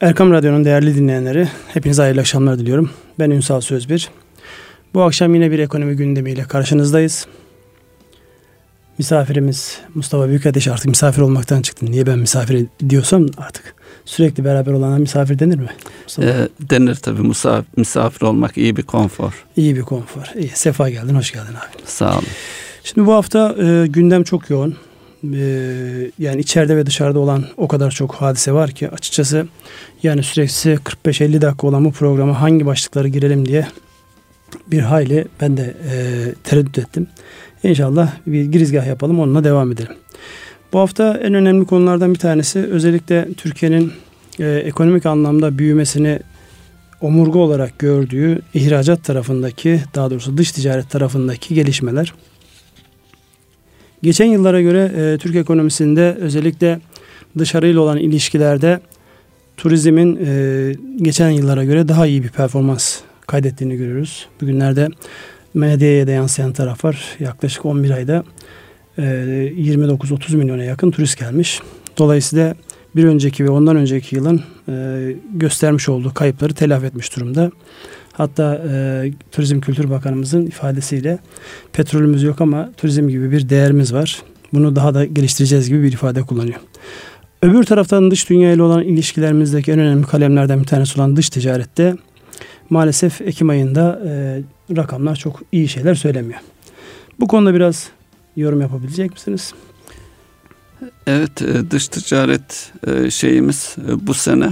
Erkam Radyo'nun değerli dinleyenleri, hepinize hayırlı akşamlar diliyorum. Ben Ünsal Sözbir. Bu akşam yine bir ekonomi gündemiyle karşınızdayız. Misafirimiz Mustafa Büyükateş artık misafir olmaktan çıktı. Niye ben misafir diyorsam artık sürekli beraber olana misafir denir mi? E, denir tabii misafir, misafir olmak iyi bir konfor. İyi bir konfor. İyi. Sefa geldin, hoş geldin abi. Sağ olun. Şimdi bu hafta e, gündem çok yoğun. E, yani içeride ve dışarıda olan o kadar çok hadise var ki açıkçası yani süresi 45-50 dakika olan bu programa hangi başlıkları girelim diye bir hayli ben de e, tereddüt ettim. İnşallah bir girizgah yapalım onunla devam edelim. Bu hafta en önemli konulardan bir tanesi özellikle Türkiye'nin e, ekonomik anlamda büyümesini omurga olarak gördüğü ihracat tarafındaki daha doğrusu dış ticaret tarafındaki gelişmeler. Geçen yıllara göre e, Türk ekonomisinde özellikle dışarıyla olan ilişkilerde turizmin e, geçen yıllara göre daha iyi bir performans kaydettiğini görüyoruz. Bugünlerde medyaya da yansıyan taraf var. Yaklaşık 11 ayda e, 29-30 milyona yakın turist gelmiş. Dolayısıyla bir önceki ve ondan önceki yılın e, göstermiş olduğu kayıpları telafi etmiş durumda. Hatta e, Turizm Kültür Bakanımızın ifadesiyle petrolümüz yok ama turizm gibi bir değerimiz var. Bunu daha da geliştireceğiz gibi bir ifade kullanıyor. Öbür taraftan dış dünya ile olan ilişkilerimizdeki en önemli kalemlerden bir tanesi olan dış ticarette maalesef Ekim ayında e, rakamlar çok iyi şeyler söylemiyor. Bu konuda biraz yorum yapabilecek misiniz? Evet e, dış ticaret e, şeyimiz e, bu sene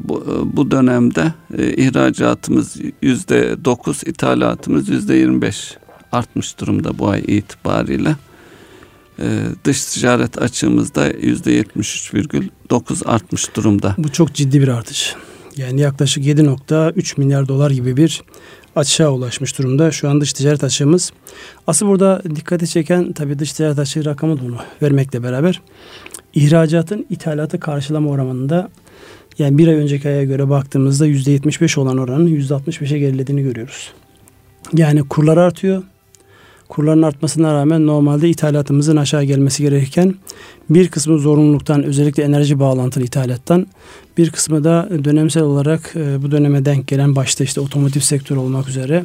bu, bu dönemde ihracatımız yüzde dokuz, ithalatımız yüzde yirmi beş artmış durumda bu ay itibariyle. Dış ticaret açığımızda yüzde yetmiş üç virgül dokuz artmış durumda. Bu çok ciddi bir artış. Yani yaklaşık 7.3 milyar dolar gibi bir açığa ulaşmış durumda. Şu an dış ticaret açığımız. Asıl burada dikkati çeken tabii dış ticaret açığı rakamı onu vermekle beraber ihracatın ithalatı karşılama oranında yani bir ay önceki aya göre baktığımızda yüzde 75 olan oranın yüzde 65'e gerilediğini görüyoruz. Yani kurlar artıyor. Kurların artmasına rağmen normalde ithalatımızın aşağı gelmesi gerekirken bir kısmı zorunluluktan özellikle enerji bağlantılı ithalattan bir kısmı da dönemsel olarak e, bu döneme denk gelen başta işte otomotiv sektörü olmak üzere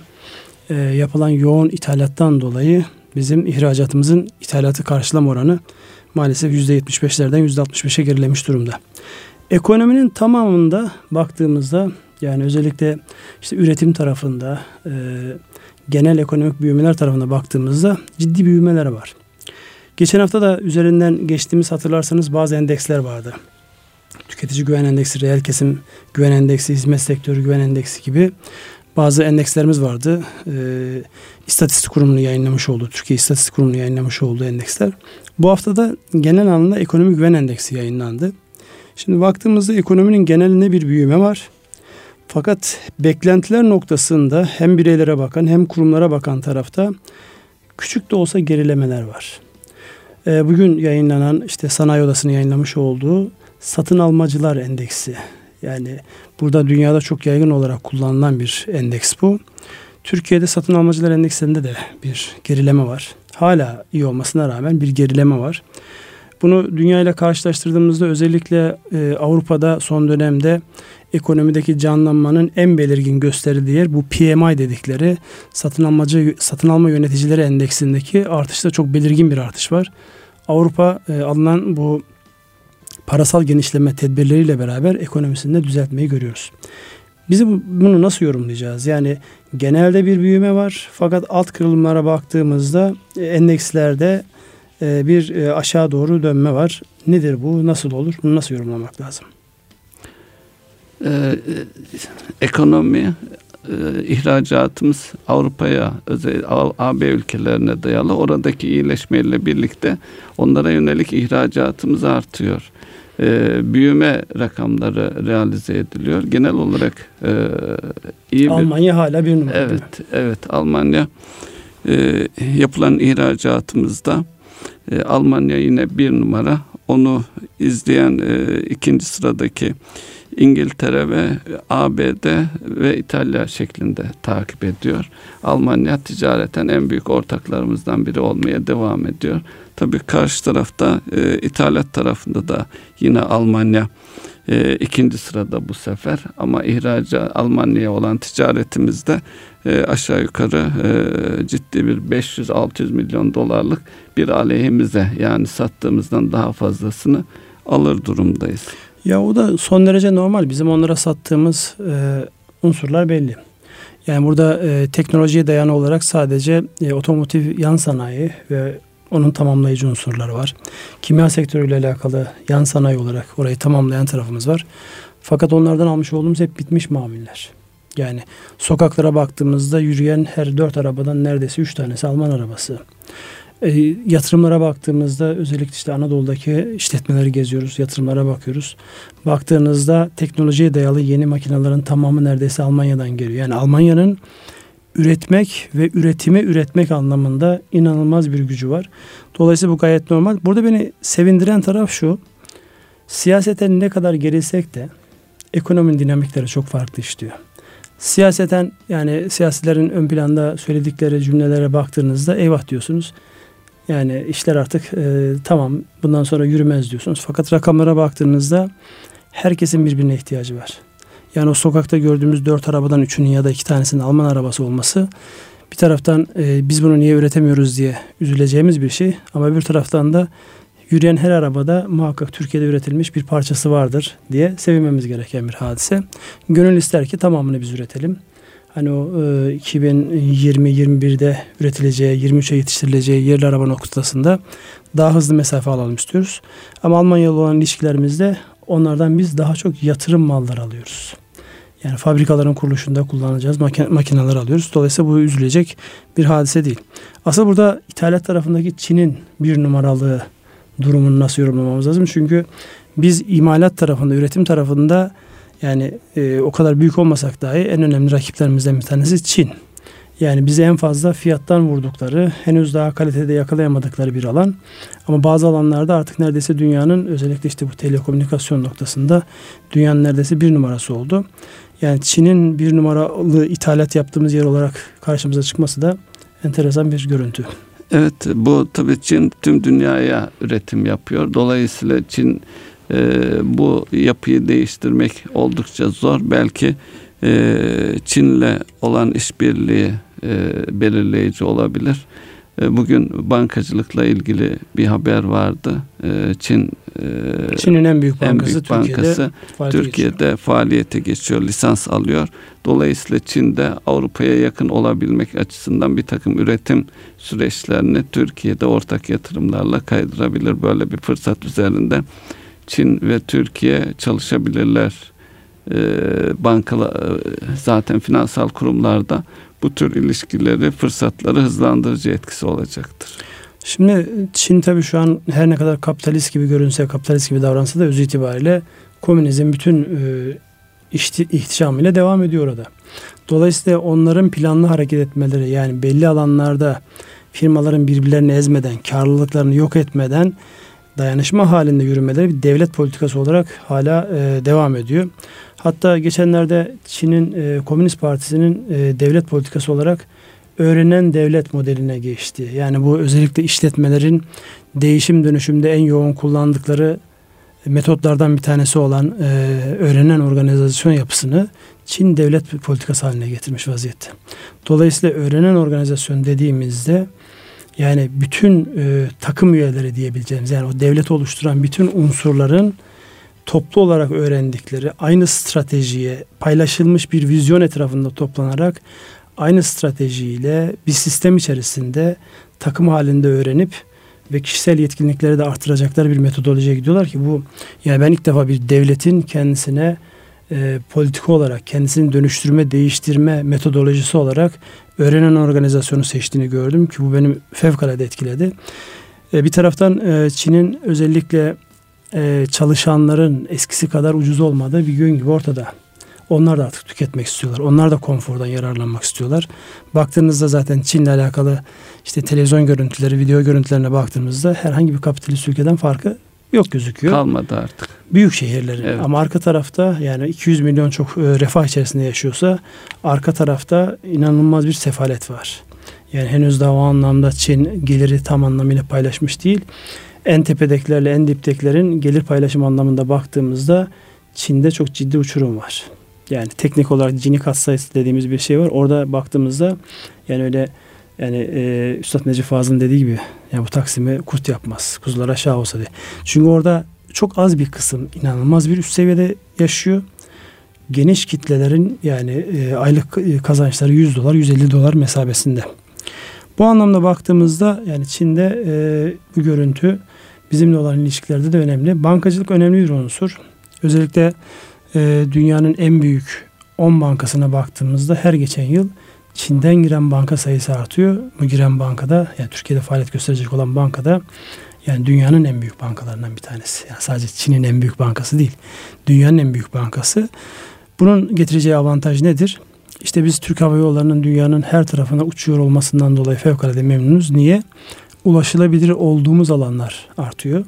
e, yapılan yoğun ithalattan dolayı bizim ihracatımızın ithalatı karşılama oranı maalesef %75'lerden %65'e gerilemiş durumda. Ekonominin tamamında baktığımızda yani özellikle işte üretim tarafında e, genel ekonomik büyümeler tarafına baktığımızda ciddi büyümeler var. Geçen hafta da üzerinden geçtiğimiz hatırlarsanız bazı endeksler vardı. Tüketici güven endeksi, reel kesim güven endeksi, hizmet sektörü güven endeksi gibi bazı endekslerimiz vardı. Ee, İstatistik Kurumu'nun yayınlamış olduğu, Türkiye İstatistik Kurumu'nun yayınlamış olduğu endeksler. Bu hafta da genel anlamda ekonomi güven endeksi yayınlandı. Şimdi baktığımızda ekonominin genelinde bir büyüme var. Fakat beklentiler noktasında hem bireylere bakan hem kurumlara bakan tarafta küçük de olsa gerilemeler var. Ee, bugün yayınlanan işte sanayi odasının yayınlamış olduğu satın almacılar endeksi. Yani burada dünyada çok yaygın olarak kullanılan bir endeks bu. Türkiye'de satın almacılar endeksinde de bir gerileme var. Hala iyi olmasına rağmen bir gerileme var. Bunu dünya ile karşılaştırdığımızda özellikle e, Avrupa'da son dönemde ekonomideki canlanmanın en belirgin gösterdiği yer bu PMI dedikleri satın almacı satın alma yöneticileri endeksindeki artışta çok belirgin bir artış var. Avrupa e, alınan bu parasal genişleme tedbirleriyle beraber ekonomisinde düzeltmeyi görüyoruz. Bizi bunu nasıl yorumlayacağız? Yani genelde bir büyüme var fakat alt kırılımlara baktığımızda e, endekslerde bir e, aşağı doğru dönme var. Nedir bu? Nasıl olur? Bunu nasıl yorumlamak lazım? Ee, ekonomi e, ihracatımız Avrupa'ya özel AB ülkelerine dayalı oradaki iyileşmeyle birlikte onlara yönelik ihracatımız artıyor. E, büyüme rakamları realize ediliyor. Genel olarak e, iyi Almanya bir, hala bir numara. Evet, evet Almanya e, yapılan ihracatımızda e, Almanya yine bir numara. Onu izleyen e, ikinci sıradaki İngiltere ve ABD ve İtalya şeklinde takip ediyor. Almanya ticareten en büyük ortaklarımızdan biri olmaya devam ediyor. Tabii karşı tarafta e, ithalat tarafında da yine Almanya e, ikinci sırada bu sefer ama ihraca Almanya'ya olan ticaretimizde e, aşağı yukarı e, ciddi bir 500-600 milyon dolarlık bir aleyhimize yani sattığımızdan daha fazlasını alır durumdayız. Ya o da son derece normal. Bizim onlara sattığımız e, unsurlar belli. Yani burada e, teknolojiye dayanı olarak sadece e, otomotiv yan sanayi ve onun tamamlayıcı unsurları var. Kimya sektörüyle alakalı yan sanayi olarak orayı tamamlayan tarafımız var. Fakat onlardan almış olduğumuz hep bitmiş mamuller. Yani sokaklara baktığımızda yürüyen her dört arabadan neredeyse üç tanesi Alman arabası. E, yatırımlara baktığımızda özellikle işte Anadolu'daki işletmeleri geziyoruz, yatırımlara bakıyoruz. Baktığınızda teknolojiye dayalı yeni makinelerin tamamı neredeyse Almanya'dan geliyor. Yani Almanya'nın üretmek ve üretimi üretmek anlamında inanılmaz bir gücü var. Dolayısıyla bu gayet normal. Burada beni sevindiren taraf şu. Siyaseten ne kadar gerilsek de ekonominin dinamikleri çok farklı işliyor. Siyaseten yani siyasilerin ön planda söyledikleri cümlelere baktığınızda eyvah diyorsunuz. Yani işler artık e, tamam bundan sonra yürümez diyorsunuz. Fakat rakamlara baktığınızda herkesin birbirine ihtiyacı var. Yani o sokakta gördüğümüz dört arabadan üçünün ya da iki tanesinin Alman arabası olması bir taraftan e, biz bunu niye üretemiyoruz diye üzüleceğimiz bir şey. Ama bir taraftan da yürüyen her arabada muhakkak Türkiye'de üretilmiş bir parçası vardır diye sevinmemiz gereken bir hadise. Gönül ister ki tamamını biz üretelim. Hani o e, 2020-21'de üretileceği, 23'e yetiştirileceği yerli araba noktasında daha hızlı mesafe alalım istiyoruz. Ama Almanya olan ilişkilerimizde onlardan biz daha çok yatırım malları alıyoruz. Yani fabrikaların kuruluşunda kullanacağız makineler alıyoruz. Dolayısıyla bu üzülecek bir hadise değil. Asıl burada ithalat tarafındaki Çin'in bir numaralı durumunu nasıl yorumlamamız lazım? Çünkü biz imalat tarafında, üretim tarafında yani e, o kadar büyük olmasak dahi en önemli rakiplerimizden bir tanesi Çin. Yani bize en fazla fiyattan vurdukları, henüz daha kalitede yakalayamadıkları bir alan. Ama bazı alanlarda artık neredeyse dünyanın özellikle işte bu telekomünikasyon noktasında dünyanın neredeyse bir numarası oldu. Yani Çin'in bir numaralı ithalat yaptığımız yer olarak karşımıza çıkması da enteresan bir görüntü. Evet bu tabii Çin tüm dünyaya üretim yapıyor. Dolayısıyla Çin e, bu yapıyı değiştirmek oldukça zor. Belki e, Çin'le olan işbirliği e, belirleyici olabilir. E, bugün bankacılıkla ilgili bir haber vardı. E, Çin e, Çin'in en büyük bankası, en büyük bankası Türkiye'de, Türkiye'de geçiyor. faaliyete geçiyor, lisans alıyor. Dolayısıyla Çin'de Avrupa'ya yakın olabilmek açısından bir takım üretim süreçlerini Türkiye'de ortak yatırımlarla kaydırabilir. Böyle bir fırsat üzerinde Çin ve Türkiye çalışabilirler. E, bankala zaten finansal kurumlarda bu tür ilişkileri, fırsatları hızlandırıcı etkisi olacaktır. Şimdi Çin tabii şu an her ne kadar kapitalist gibi görünse, kapitalist gibi davransa da öz itibariyle komünizm bütün e, ihti, ihtişamıyla devam ediyor orada. Dolayısıyla onların planlı hareket etmeleri yani belli alanlarda firmaların birbirlerini ezmeden, karlılıklarını yok etmeden dayanışma halinde yürümeleri bir devlet politikası olarak hala e, devam ediyor. Hatta geçenlerde Çin'in e, Komünist Partisi'nin e, devlet politikası olarak öğrenen devlet modeline geçti. Yani bu özellikle işletmelerin değişim dönüşümde en yoğun kullandıkları metotlardan bir tanesi olan e, öğrenen organizasyon yapısını Çin devlet politikası haline getirmiş vaziyette. Dolayısıyla öğrenen organizasyon dediğimizde yani bütün e, takım üyeleri diyebileceğimiz yani o devlet oluşturan bütün unsurların toplu olarak öğrendikleri aynı stratejiye paylaşılmış bir vizyon etrafında toplanarak aynı stratejiyle bir sistem içerisinde takım halinde öğrenip ve kişisel yetkinlikleri de artıracaklar bir metodolojiye gidiyorlar ki bu yani ben ilk defa bir devletin kendisine e, politika olarak kendisini dönüştürme, değiştirme metodolojisi olarak öğrenen organizasyonu seçtiğini gördüm ki bu benim fevkalade etkiledi. E, bir taraftan e, Çin'in özellikle e, çalışanların eskisi kadar ucuz olmadığı bir gün gibi ortada. Onlar da artık tüketmek istiyorlar. Onlar da konfordan yararlanmak istiyorlar. Baktığınızda zaten Çin'le alakalı işte televizyon görüntüleri, video görüntülerine baktığımızda herhangi bir kapitalist ülkeden farkı yok gözüküyor. Kalmadı artık. Büyük şehirlerin evet. ama arka tarafta yani 200 milyon çok e, refah içerisinde yaşıyorsa arka tarafta inanılmaz bir sefalet var. Yani henüz daha o anlamda Çin geliri tam anlamıyla paylaşmış değil. En tepedekilerle en diptekilerin gelir paylaşım anlamında baktığımızda Çin'de çok ciddi uçurum var. Yani teknik olarak cini kat sayısı dediğimiz bir şey var. Orada baktığımızda yani öyle yani e, Üstad Necip Fazıl'ın dediği gibi yani bu Taksim'i kurt yapmaz. Kuzular aşağı olsa diye. Çünkü orada çok az bir kısım inanılmaz bir üst seviyede yaşıyor. Geniş kitlelerin yani e, aylık e, kazançları 100 dolar 150 dolar mesabesinde. Bu anlamda baktığımızda yani Çin'de e, bu görüntü bizimle olan ilişkilerde de önemli. Bankacılık önemli bir unsur. Özellikle e, dünyanın en büyük 10 bankasına baktığımızda her geçen yıl Çin'den giren banka sayısı artıyor. Bu giren bankada yani Türkiye'de faaliyet gösterecek olan bankada yani dünyanın en büyük bankalarından bir tanesi. Yani sadece Çin'in en büyük bankası değil. Dünyanın en büyük bankası. Bunun getireceği avantaj nedir? İşte biz Türk Hava Yolları'nın dünyanın her tarafına uçuyor olmasından dolayı fevkalade memnunuz. Niye? Ulaşılabilir olduğumuz alanlar artıyor.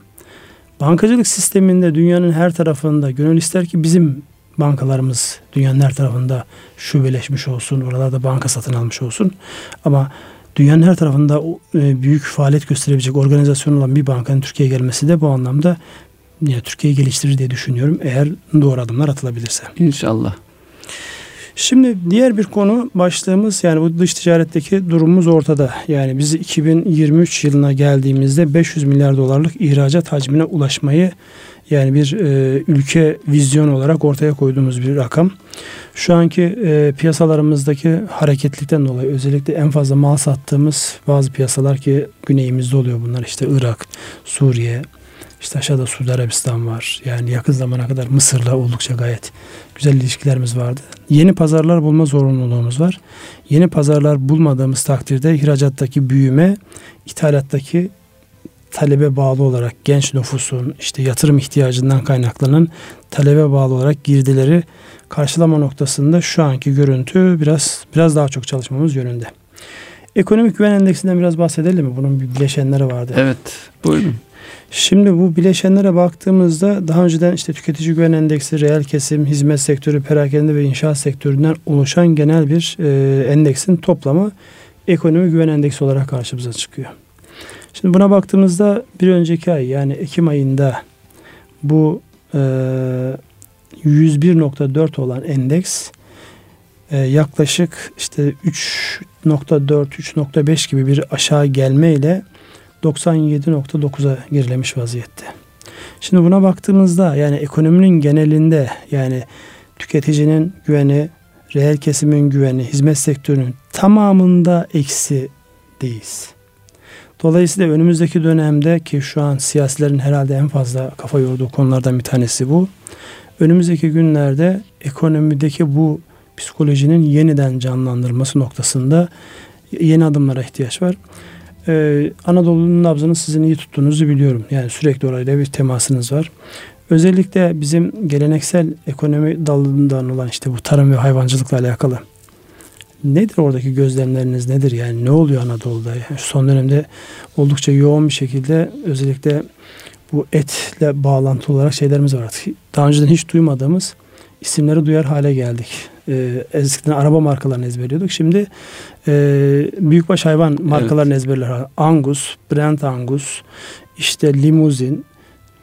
Bankacılık sisteminde dünyanın her tarafında gönül ister ki bizim bankalarımız dünyanın her tarafında şubeleşmiş olsun, oralarda banka satın almış olsun. Ama dünyanın her tarafında e, büyük faaliyet gösterebilecek organizasyon olan bir bankanın Türkiye'ye gelmesi de bu anlamda Türkiye'yi geliştirir diye düşünüyorum eğer doğru adımlar atılabilirse. İnşallah. Şimdi diğer bir konu başlığımız yani bu dış ticaretteki durumumuz ortada. Yani biz 2023 yılına geldiğimizde 500 milyar dolarlık ihracat hacmine ulaşmayı yani bir e, ülke vizyon olarak ortaya koyduğumuz bir rakam. Şu anki e, piyasalarımızdaki hareketlikten dolayı özellikle en fazla mal sattığımız bazı piyasalar ki güneyimizde oluyor bunlar işte Irak, Suriye, işte aşağıda Suudi Arabistan var. Yani yakın zamana kadar Mısır'la oldukça gayet güzel ilişkilerimiz vardı. Yeni pazarlar bulma zorunluluğumuz var. Yeni pazarlar bulmadığımız takdirde ihracattaki büyüme, ithalattaki talebe bağlı olarak genç nüfusun işte yatırım ihtiyacından kaynaklanan talebe bağlı olarak girdileri karşılama noktasında şu anki görüntü biraz biraz daha çok çalışmamız yönünde. Ekonomik güven endeksinden biraz bahsedelim mi? Bunun bir bileşenleri vardı. Evet, buyurun. Şimdi bu bileşenlere baktığımızda daha önceden işte tüketici güven endeksi, reel kesim, hizmet sektörü, perakende ve inşaat sektöründen oluşan genel bir e, endeksin toplamı ekonomi güven endeksi olarak karşımıza çıkıyor. Şimdi buna baktığımızda bir önceki ay yani Ekim ayında bu e, 101.4 olan endeks e, yaklaşık işte 3.4 3.5 gibi bir aşağı gelmeyle 97.9'a gerilemiş vaziyette. Şimdi buna baktığımızda yani ekonominin genelinde yani tüketicinin güveni, reel kesimin güveni, hizmet sektörünün tamamında eksi değiliz. Dolayısıyla önümüzdeki dönemde ki şu an siyasilerin herhalde en fazla kafa yorduğu konulardan bir tanesi bu. Önümüzdeki günlerde ekonomideki bu psikolojinin yeniden canlandırılması noktasında yeni adımlara ihtiyaç var. Ee, Anadolu'nun nabzını sizin iyi tuttuğunuzu biliyorum. Yani sürekli orayla bir temasınız var. Özellikle bizim geleneksel ekonomi dalından olan işte bu tarım ve hayvancılıkla alakalı nedir oradaki gözlemleriniz nedir yani ne oluyor Anadolu'da? Yani son dönemde oldukça yoğun bir şekilde özellikle bu etle bağlantılı olarak şeylerimiz var. Daha önceden hiç duymadığımız isimleri duyar hale geldik. Ee, eskiden araba markalarını ezberliyorduk. Şimdi e, büyükbaş hayvan markalarını evet. ezberler. Angus, Brent Angus, işte limuzin,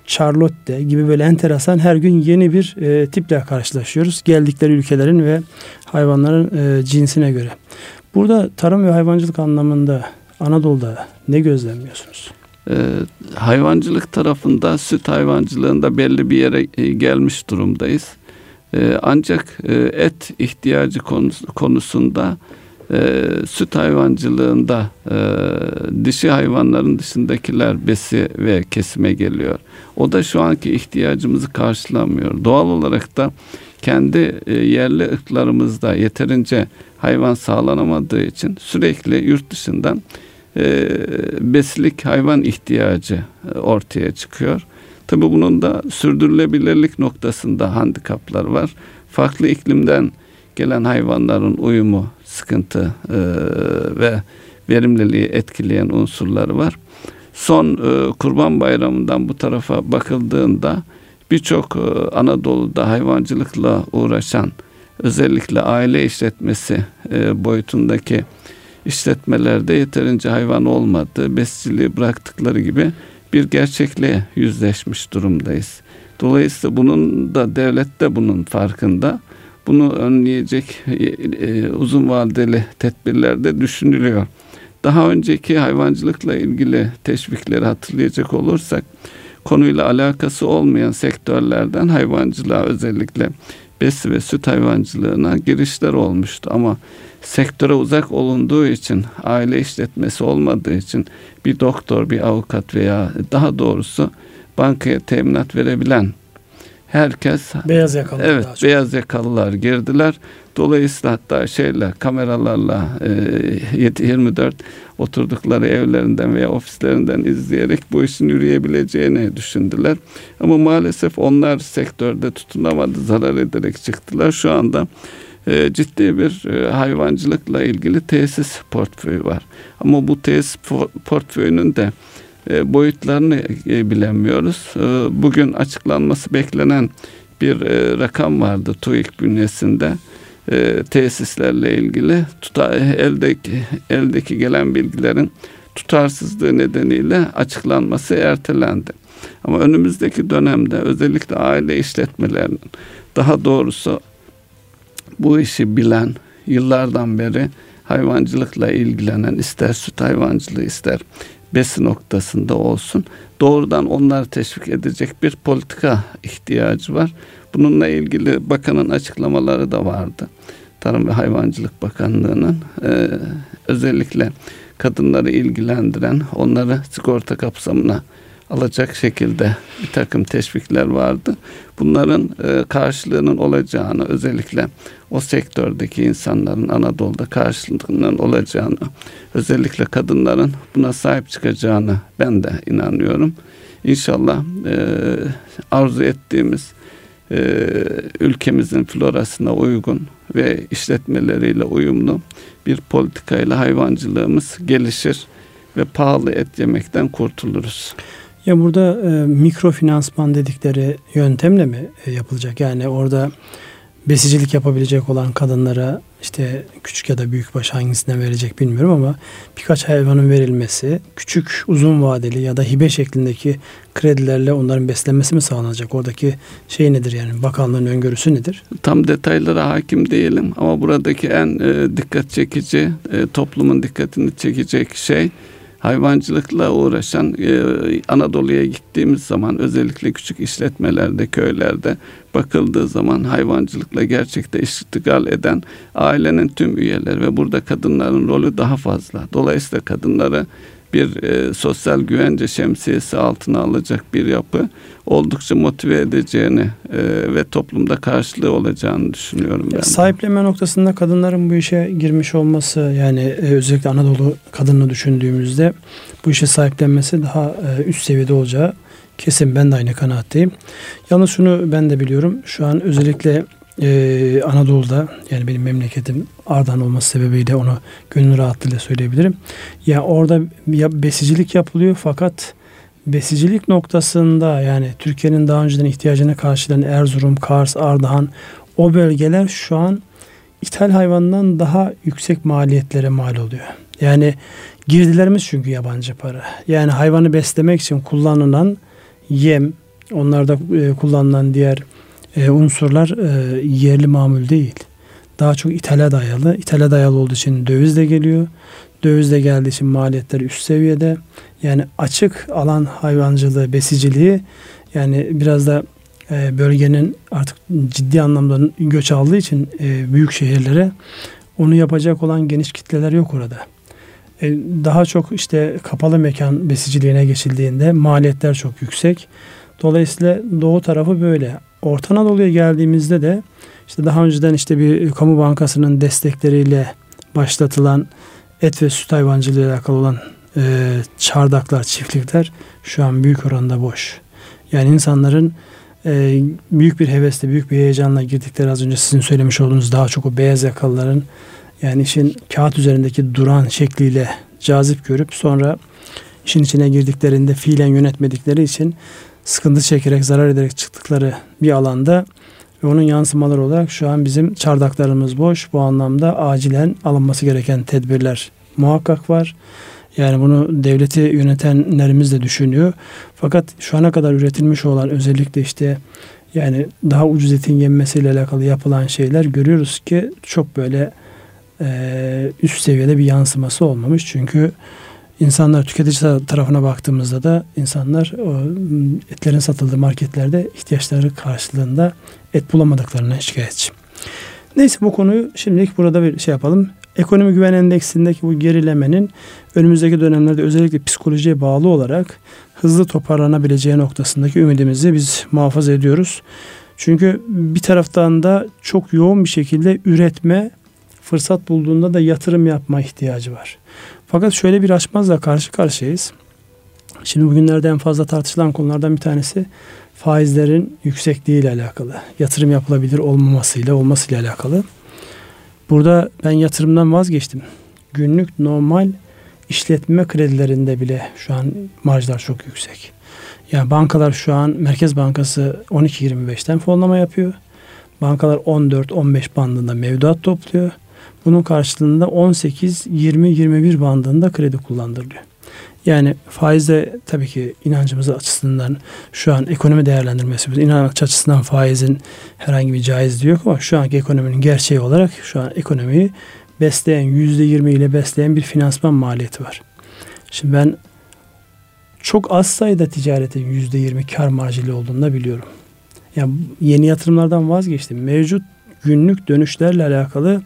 Charlotte gibi böyle enteresan her gün yeni bir e, tiple karşılaşıyoruz. Geldikleri ülkelerin ve hayvanların e, cinsine göre. Burada tarım ve hayvancılık anlamında Anadolu'da ne gözlemliyorsunuz? Ee, hayvancılık tarafında süt hayvancılığında belli bir yere e, gelmiş durumdayız. Ee, ancak e, et ihtiyacı konusunda e, süt hayvancılığında e, dişi hayvanların dışındakiler besi ve kesime geliyor. O da şu anki ihtiyacımızı karşılamıyor. Doğal olarak da kendi yerli ırklarımızda yeterince hayvan sağlanamadığı için sürekli yurt dışından beslik hayvan ihtiyacı ortaya çıkıyor. Tabi bunun da sürdürülebilirlik noktasında handikaplar var. Farklı iklimden gelen hayvanların uyumu sıkıntı e, ve verimliliği etkileyen unsurları var. Son e, Kurban Bayramı'ndan bu tarafa bakıldığında birçok e, Anadolu'da hayvancılıkla uğraşan özellikle aile işletmesi e, boyutundaki işletmelerde yeterince hayvan olmadığı, besiciliği bıraktıkları gibi bir gerçekliğe yüzleşmiş durumdayız. Dolayısıyla bunun da devlet de bunun farkında. Bunu önleyecek e, e, uzun vadeli tedbirler de düşünülüyor. Daha önceki hayvancılıkla ilgili teşvikleri hatırlayacak olursak konuyla alakası olmayan sektörlerden hayvancılığa özellikle besi ve süt hayvancılığına girişler olmuştu ama sektöre uzak olunduğu için aile işletmesi olmadığı için bir doktor bir avukat veya daha doğrusu bankaya teminat verebilen herkes beyaz yakalı evet beyaz yakalılar girdiler. Dolayısıyla hatta şeyle kameralarla e, 24 oturdukları evlerinden veya ofislerinden izleyerek bu işin yürüyebileceğini düşündüler. Ama maalesef onlar sektörde tutunamadı, zarar ederek çıktılar. Şu anda e, ciddi bir e, hayvancılıkla ilgili tesis portföyü var. Ama bu tesis portföyünün de e, boyutlarını e, bilemiyoruz. E, bugün açıklanması beklenen bir rakam vardı TÜİK bünyesinde e, tesislerle ilgili tuta, eldeki eldeki gelen bilgilerin tutarsızlığı nedeniyle açıklanması ertelendi. Ama önümüzdeki dönemde özellikle aile işletmelerinin daha doğrusu bu işi bilen yıllardan beri hayvancılıkla ilgilenen ister süt hayvancılığı ister besi noktasında olsun doğrudan onları teşvik edecek bir politika ihtiyacı var. Bununla ilgili bakanın açıklamaları da vardı. Tarım ve Hayvancılık Bakanlığı'nın e, özellikle kadınları ilgilendiren onları sigorta kapsamına alacak şekilde bir takım teşvikler vardı. Bunların e, karşılığının olacağını özellikle o sektördeki insanların Anadolu'da karşılığının olacağını özellikle kadınların buna sahip çıkacağını ben de inanıyorum. İnşallah e, arzu ettiğimiz e, ülkemizin florasına uygun ve işletmeleriyle uyumlu bir politikayla hayvancılığımız gelişir ve pahalı et yemekten kurtuluruz. Ya burada e, mikrofinansman dedikleri yöntemle mi e, yapılacak? Yani orada besicilik yapabilecek olan kadınlara işte küçük ya da büyük baş hangisine verecek bilmiyorum ama birkaç hayvanın verilmesi, küçük uzun vadeli ya da hibe şeklindeki kredilerle onların beslenmesi mi sağlanacak? Oradaki şey nedir yani bakanlığın öngörüsü nedir? Tam detaylara hakim değilim ama buradaki en e, dikkat çekici, e, toplumun dikkatini çekecek şey hayvancılıkla uğraşan e, Anadolu'ya gittiğimiz zaman özellikle küçük işletmelerde, köylerde bakıldığı zaman hayvancılıkla gerçekte iştigal eden ailenin tüm üyeleri ve burada kadınların rolü daha fazla. Dolayısıyla kadınları bir e, sosyal güvence şemsiyesi altına alacak bir yapı oldukça motive edeceğini e, ve toplumda karşılığı olacağını düşünüyorum ben. Sahiplenme noktasında kadınların bu işe girmiş olması yani e, özellikle Anadolu kadını düşündüğümüzde bu işe sahiplenmesi daha e, üst seviyede olacağı kesin ben de aynı kanaatteyim. Yalnız şunu ben de biliyorum şu an özellikle ee, Anadolu'da yani benim memleketim Ardahan olması sebebiyle onu gönül rahatlığıyla söyleyebilirim. Ya orada ya besicilik yapılıyor fakat besicilik noktasında yani Türkiye'nin daha önceden ihtiyacını karşılayan Erzurum, Kars, Ardahan o bölgeler şu an ithal hayvandan daha yüksek maliyetlere mal oluyor. Yani girdilerimiz çünkü yabancı para. Yani hayvanı beslemek için kullanılan yem, onlarda e, kullanılan diğer e, unsurlar e, yerli mamul değil. Daha çok ithale dayalı. İthale dayalı olduğu için döviz de geliyor. Döviz de geldiği için maliyetler üst seviyede. Yani açık alan hayvancılığı, besiciliği yani biraz da e, bölgenin artık ciddi anlamda göç aldığı için e, büyük şehirlere onu yapacak olan geniş kitleler yok orada. E, daha çok işte kapalı mekan besiciliğine geçildiğinde maliyetler çok yüksek. Dolayısıyla doğu tarafı böyle. Orta Anadolu'ya geldiğimizde de işte daha önceden işte bir kamu bankasının destekleriyle başlatılan et ve süt hayvancılığı ile alakalı olan e, çardaklar, çiftlikler şu an büyük oranda boş. Yani insanların e, büyük bir hevesle, büyük bir heyecanla girdikleri az önce sizin söylemiş olduğunuz daha çok o beyaz yakalıların yani işin kağıt üzerindeki duran şekliyle cazip görüp sonra işin içine girdiklerinde fiilen yönetmedikleri için sıkıntı çekerek, zarar ederek çıktıkları bir alanda ve onun yansımaları olarak şu an bizim çardaklarımız boş. Bu anlamda acilen alınması gereken tedbirler muhakkak var. Yani bunu devleti yönetenlerimiz de düşünüyor. Fakat şu ana kadar üretilmiş olan özellikle işte yani daha ucuz etin yenmesiyle alakalı yapılan şeyler görüyoruz ki çok böyle e, üst seviyede bir yansıması olmamış. Çünkü insanlar tüketici tarafına baktığımızda da insanlar o etlerin satıldığı marketlerde ihtiyaçları karşılığında et bulamadıklarına şikayetçi. Neyse bu konuyu şimdilik burada bir şey yapalım. Ekonomi güven endeksindeki bu gerilemenin önümüzdeki dönemlerde özellikle psikolojiye bağlı olarak hızlı toparlanabileceği noktasındaki ümidimizi biz muhafaza ediyoruz. Çünkü bir taraftan da çok yoğun bir şekilde üretme, fırsat bulduğunda da yatırım yapma ihtiyacı var. Fakat şöyle bir açmazla karşı karşıyayız. Şimdi bugünlerde en fazla tartışılan konulardan bir tanesi faizlerin yüksekliği ile alakalı. Yatırım yapılabilir olmamasıyla olmasıyla alakalı. Burada ben yatırımdan vazgeçtim. Günlük normal işletme kredilerinde bile şu an marjlar çok yüksek. Yani bankalar şu an Merkez Bankası 12-25'ten fonlama yapıyor. Bankalar 14-15 bandında mevduat topluyor. Bunun karşılığında 18-20-21 bandında kredi kullandırılıyor. Yani faizde tabii ki inancımız açısından şu an ekonomi değerlendirmesi, inanç açısından faizin herhangi bir caizliği yok ama şu anki ekonominin gerçeği olarak şu an ekonomiyi besleyen, yüzde yirmi ile besleyen bir finansman maliyeti var. Şimdi ben çok az sayıda ticaretin yüzde yirmi kar marjili olduğunu da biliyorum. Yani yeni yatırımlardan vazgeçtim. Mevcut günlük dönüşlerle alakalı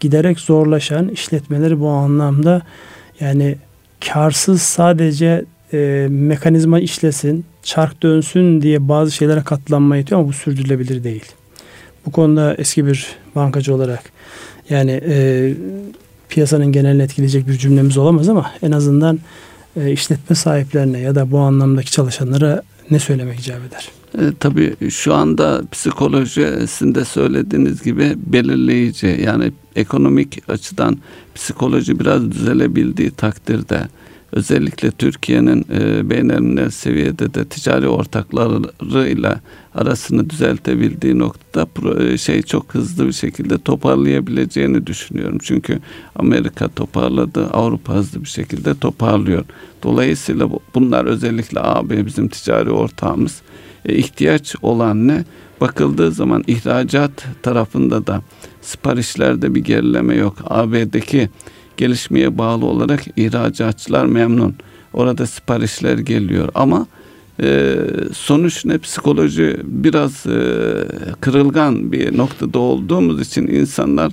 giderek zorlaşan işletmeleri bu anlamda yani karsız sadece e, mekanizma işlesin, çark dönsün diye bazı şeylere katlanma yetiyor ama bu sürdürülebilir değil. Bu konuda eski bir bankacı olarak yani e, piyasanın genelini etkileyecek bir cümlemiz olamaz ama en azından e, işletme sahiplerine ya da bu anlamdaki çalışanlara ne söylemek icap eder? E, tabii şu anda psikolojisinde söylediğiniz gibi belirleyici yani ekonomik açıdan psikoloji biraz düzelebildiği takdirde özellikle Türkiye'nin e, beynelminel seviyede de ticari ortaklarıyla arasını düzeltebildiği noktada e, şey çok hızlı bir şekilde toparlayabileceğini düşünüyorum. Çünkü Amerika toparladı, Avrupa hızlı bir şekilde toparlıyor. Dolayısıyla bunlar özellikle AB bizim ticari ortağımız e, ihtiyaç olan ne? Bakıldığı zaman ihracat tarafında da siparişlerde bir gerileme yok. AB'deki gelişmeye bağlı olarak ihracatçılar memnun. Orada siparişler geliyor ama e, sonuç ne psikoloji biraz e, kırılgan bir noktada olduğumuz için insanlar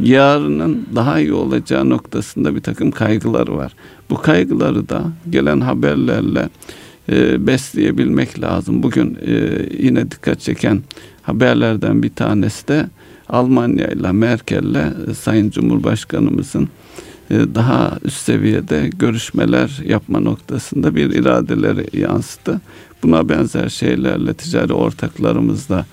yarının daha iyi olacağı noktasında bir takım kaygıları var. Bu kaygıları da gelen haberlerle e, besleyebilmek lazım. Bugün e, yine dikkat çeken haberlerden bir tanesi de Almanya ile Merkel'le e, Sayın Cumhurbaşkanımızın e, daha üst seviyede görüşmeler yapma noktasında bir iradeleri yansıdı. Buna benzer şeylerle ticari ortaklarımızla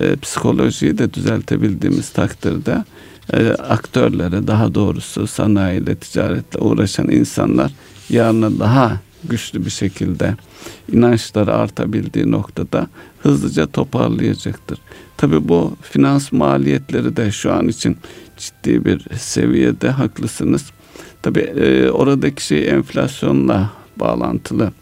e, psikolojiyi de düzeltebildiğimiz takdirde e, aktörlere daha doğrusu sanayiyle ticaretle uğraşan insanlar yarına daha güçlü bir şekilde inançları artabildiği noktada hızlıca toparlayacaktır. Tabi bu finans maliyetleri de şu an için ciddi bir seviyede haklısınız. Tabi e, oradaki şey enflasyonla bağlantılı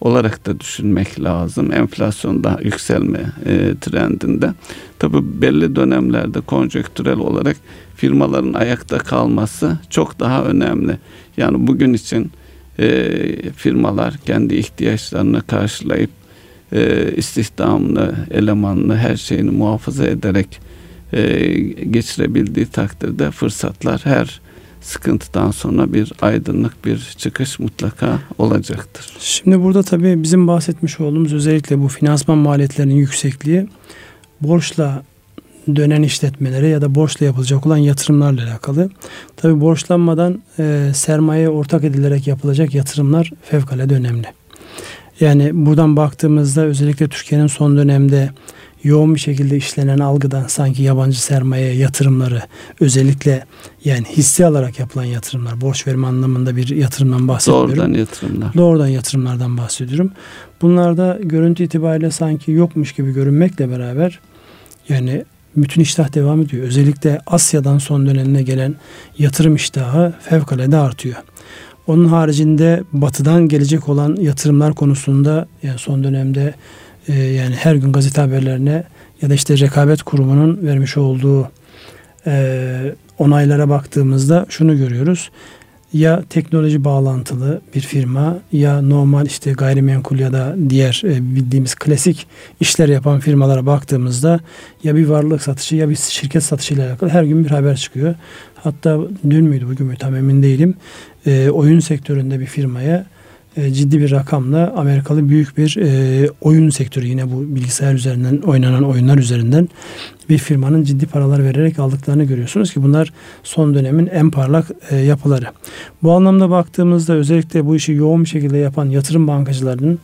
olarak da düşünmek lazım. Enflasyon daha yükselme e, trendinde. Tabi belli dönemlerde konjonktürel olarak firmaların ayakta kalması çok daha önemli. Yani bugün için e, firmalar kendi ihtiyaçlarını karşılayıp e, istihdamını, elemanını, her şeyini muhafaza ederek e, geçirebildiği takdirde fırsatlar her sıkıntıdan sonra bir aydınlık bir çıkış mutlaka olacaktır. Şimdi burada tabii bizim bahsetmiş olduğumuz özellikle bu finansman maliyetlerinin yüksekliği borçla dönen işletmelere ya da borçla yapılacak olan yatırımlarla alakalı. Tabi borçlanmadan e, sermaye ortak edilerek yapılacak yatırımlar fevkalade önemli. Yani buradan baktığımızda özellikle Türkiye'nin son dönemde yoğun bir şekilde işlenen algıdan sanki yabancı sermaye yatırımları özellikle yani hissi alarak yapılan yatırımlar borç verme anlamında bir yatırımdan bahsediyorum. Doğrudan yatırımlar. Doğrudan yatırımlardan bahsediyorum. Bunlarda görüntü itibariyle sanki yokmuş gibi görünmekle beraber yani bütün iştah devam ediyor. Özellikle Asya'dan son dönemine gelen yatırım iştahı fevkalade artıyor. Onun haricinde batıdan gelecek olan yatırımlar konusunda yani son dönemde e, yani her gün gazete haberlerine ya da işte rekabet kurumunun vermiş olduğu e, onaylara baktığımızda şunu görüyoruz. Ya teknoloji bağlantılı bir firma ya normal işte gayrimenkul ya da diğer e, bildiğimiz klasik işler yapan firmalara baktığımızda ya bir varlık satışı ya bir şirket satışı ile alakalı her gün bir haber çıkıyor. Hatta dün müydü bugün mü tam emin değilim. E, oyun sektöründe bir firmaya e, ciddi bir rakamla Amerikalı büyük bir e, oyun sektörü yine bu bilgisayar üzerinden oynanan oyunlar üzerinden bir firmanın ciddi paralar vererek aldıklarını görüyorsunuz ki bunlar son dönemin en parlak e, yapıları. Bu anlamda baktığımızda özellikle bu işi yoğun bir şekilde yapan yatırım bankacılarının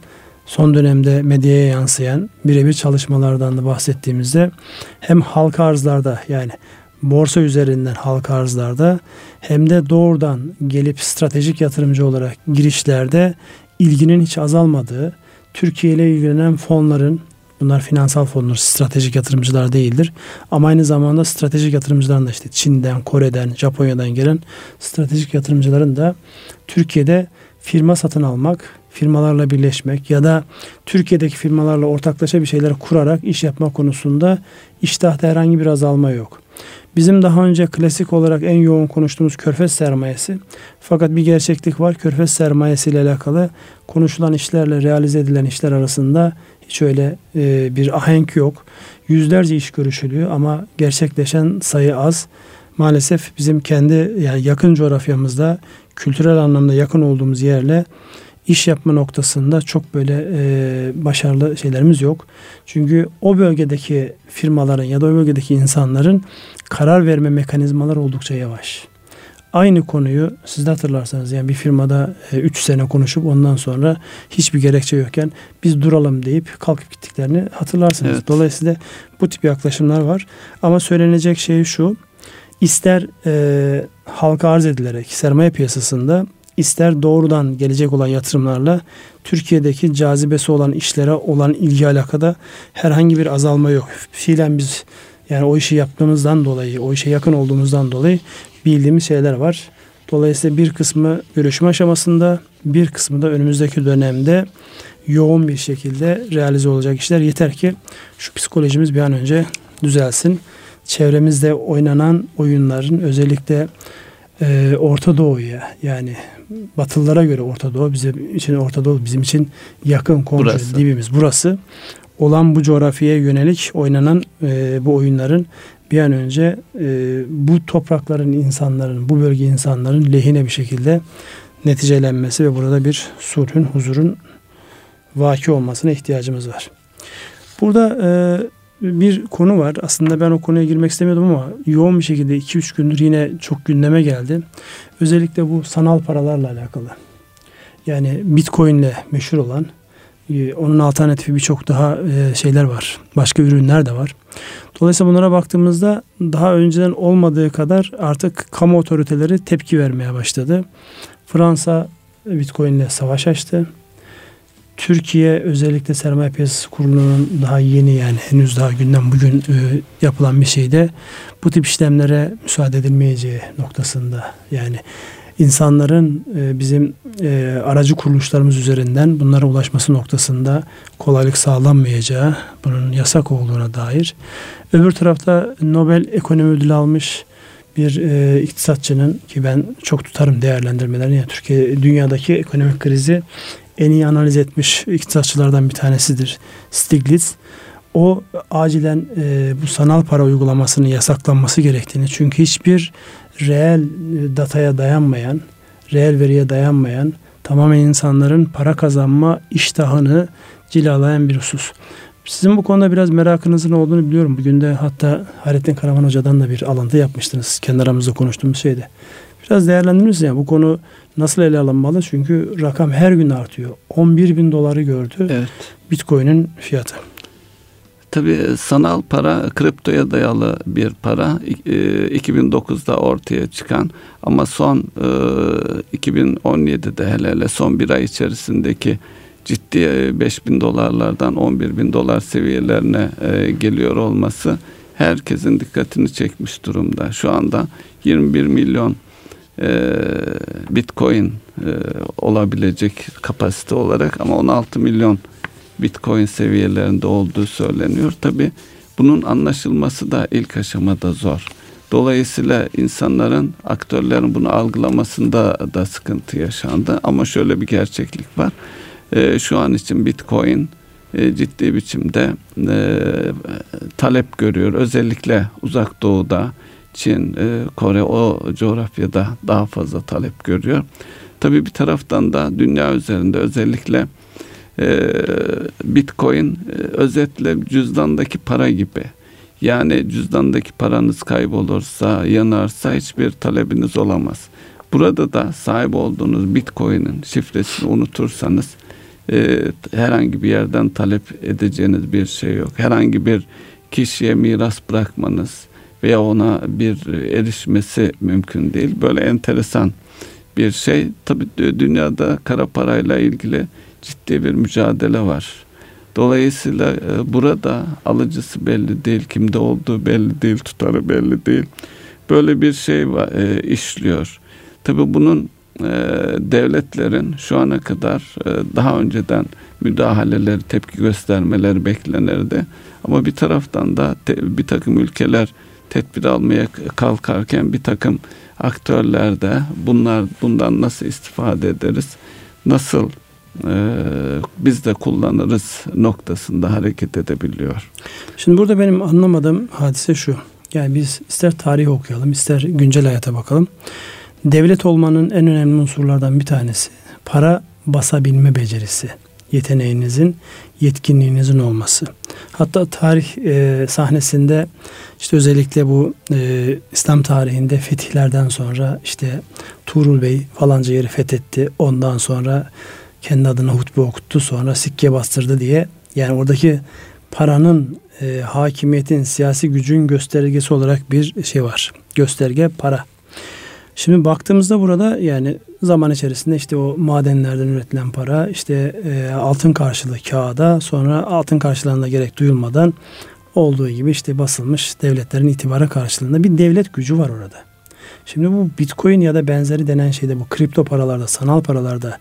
son dönemde medyaya yansıyan birebir çalışmalardan da bahsettiğimizde hem halka arzlarda yani borsa üzerinden halka arzlarda hem de doğrudan gelip stratejik yatırımcı olarak girişlerde ilginin hiç azalmadığı, Türkiye ile ilgilenen fonların Bunlar finansal fonlar, stratejik yatırımcılar değildir. Ama aynı zamanda stratejik yatırımcıların da işte Çin'den, Kore'den, Japonya'dan gelen stratejik yatırımcıların da Türkiye'de firma satın almak, firmalarla birleşmek ya da Türkiye'deki firmalarla ortaklaşa bir şeyler kurarak iş yapma konusunda iştahta herhangi bir azalma yok. Bizim daha önce klasik olarak en yoğun konuştuğumuz körfez sermayesi. Fakat bir gerçeklik var. Körfez sermayesi ile alakalı konuşulan işlerle realize edilen işler arasında hiç öyle e, bir ahenk yok. Yüzlerce iş görüşülüyor ama gerçekleşen sayı az. Maalesef bizim kendi yani yakın coğrafyamızda kültürel anlamda yakın olduğumuz yerle iş yapma noktasında çok böyle e, başarılı şeylerimiz yok. Çünkü o bölgedeki firmaların ya da o bölgedeki insanların karar verme mekanizmaları oldukça yavaş. Aynı konuyu siz de hatırlarsanız yani bir firmada 3 e, sene konuşup ondan sonra hiçbir gerekçe yokken biz duralım deyip kalkıp gittiklerini hatırlarsınız. Evet. Dolayısıyla bu tip yaklaşımlar var. Ama söylenecek şey şu. İster e, halka arz edilerek sermaye piyasasında ister doğrudan gelecek olan yatırımlarla Türkiye'deki cazibesi olan işlere olan ilgi alakada herhangi bir azalma yok. Fiilen biz yani o işi yaptığımızdan dolayı, o işe yakın olduğumuzdan dolayı bildiğimiz şeyler var. Dolayısıyla bir kısmı görüşme aşamasında, bir kısmı da önümüzdeki dönemde yoğun bir şekilde realize olacak işler. Yeter ki şu psikolojimiz bir an önce düzelsin. Çevremizde oynanan oyunların özellikle e, Orta Doğu'ya yani Batılılara göre Orta Doğu bizim için Orta Doğu bizim için yakın komşu burası. dibimiz burası olan bu coğrafyaya yönelik oynanan e, bu oyunların bir an önce e, bu toprakların insanların, bu bölge insanların lehine bir şekilde neticelenmesi ve burada bir sulhün, huzurun vaki olmasına ihtiyacımız var. Burada e, bir konu var. Aslında ben o konuya girmek istemiyordum ama yoğun bir şekilde 2-3 gündür yine çok gündeme geldi. Özellikle bu sanal paralarla alakalı. Yani Bitcoin ile meşhur olan ee, onun alternatifi birçok daha e, şeyler var. Başka ürünler de var. Dolayısıyla bunlara baktığımızda daha önceden olmadığı kadar artık kamu otoriteleri tepki vermeye başladı. Fransa Bitcoin ile savaş açtı. Türkiye özellikle sermaye piyasası kurulunun daha yeni yani henüz daha günden bugün e, yapılan bir şeyde bu tip işlemlere müsaade edilmeyeceği noktasında yani insanların e, bizim e, aracı kuruluşlarımız üzerinden bunlara ulaşması noktasında kolaylık sağlanmayacağı, bunun yasak olduğuna dair. Öbür tarafta Nobel Ekonomi Ödülü almış bir e, iktisatçının ki ben çok tutarım değerlendirmelerini. Yani Türkiye dünyadaki ekonomik krizi en iyi analiz etmiş iktisatçılardan bir tanesidir Stiglitz. O acilen e, bu sanal para uygulamasının yasaklanması gerektiğini çünkü hiçbir reel e, dataya dayanmayan, reel veriye dayanmayan, tamamen insanların para kazanma iştahını cilalayan bir husus. Sizin bu konuda biraz merakınızın olduğunu biliyorum. Bugün de hatta Hayrettin Karaman Hoca'dan da bir alıntı yapmıştınız. Kendi aramızda konuştuğumuz şeyde. Biraz değerlendiriniz yani bu konu nasıl ele alınmalı? Çünkü rakam her gün artıyor. 11 bin doları gördü. Evet. Bitcoin'in fiyatı. Tabii sanal para kriptoya dayalı bir para. 2009'da e, ortaya çıkan ama son 2017'de hele hele son bir ay içerisindeki ciddi 5 e, bin dolarlardan 11 bin dolar seviyelerine e, geliyor olması herkesin dikkatini çekmiş durumda. Şu anda 21 milyon e, Bitcoin e, olabilecek kapasite olarak ama 16 milyon Bitcoin seviyelerinde olduğu söyleniyor. Tabi bunun anlaşılması da ilk aşamada zor. Dolayısıyla insanların, aktörlerin bunu algılamasında da sıkıntı yaşandı. Ama şöyle bir gerçeklik var. E, şu an için Bitcoin e, ciddi biçimde e, talep görüyor. Özellikle uzak doğuda, Çin, e, Kore o coğrafyada daha fazla talep görüyor. Tabii bir taraftan da dünya üzerinde özellikle e, Bitcoin e, özetle cüzdandaki para gibi. Yani cüzdandaki paranız kaybolursa, yanarsa hiçbir talebiniz olamaz. Burada da sahip olduğunuz Bitcoin'in şifresini unutursanız e, herhangi bir yerden talep edeceğiniz bir şey yok. Herhangi bir kişiye miras bırakmanız veya ona bir erişmesi mümkün değil. Böyle enteresan bir şey. Tabii dünyada kara parayla ilgili ciddi bir mücadele var. Dolayısıyla e, burada alıcısı belli değil, kimde olduğu belli değil, tutarı belli değil. Böyle bir şey e, işliyor. Tabii bunun e, devletlerin şu ana kadar e, daha önceden müdahaleleri, tepki göstermeleri beklenirdi. Ama bir taraftan da bir takım ülkeler tedbir almaya kalkarken bir takım aktörler de bunlar bundan nasıl istifade ederiz, nasıl e, biz de kullanırız noktasında hareket edebiliyor. Şimdi burada benim anlamadığım hadise şu. Yani biz ister tarih okuyalım, ister güncel hayata bakalım. Devlet olmanın en önemli unsurlardan bir tanesi para basabilme becerisi, yeteneğinizin, yetkinliğinizin olması. Hatta tarih e, sahnesinde işte özellikle bu e, İslam tarihinde fetihlerden sonra işte Tuğrul Bey falanca yeri fethetti. Ondan sonra kendi adına hutbe okuttu. Sonra sikke bastırdı diye. Yani oradaki paranın e, hakimiyetin, siyasi gücün göstergesi olarak bir şey var. Gösterge para. Şimdi baktığımızda burada yani zaman içerisinde işte o madenlerden üretilen para işte e, altın karşılığı kağıda sonra altın karşılığında gerek duyulmadan olduğu gibi işte basılmış devletlerin itibarı karşılığında bir devlet gücü var orada. Şimdi bu bitcoin ya da benzeri denen şeyde bu kripto paralarda sanal paralarda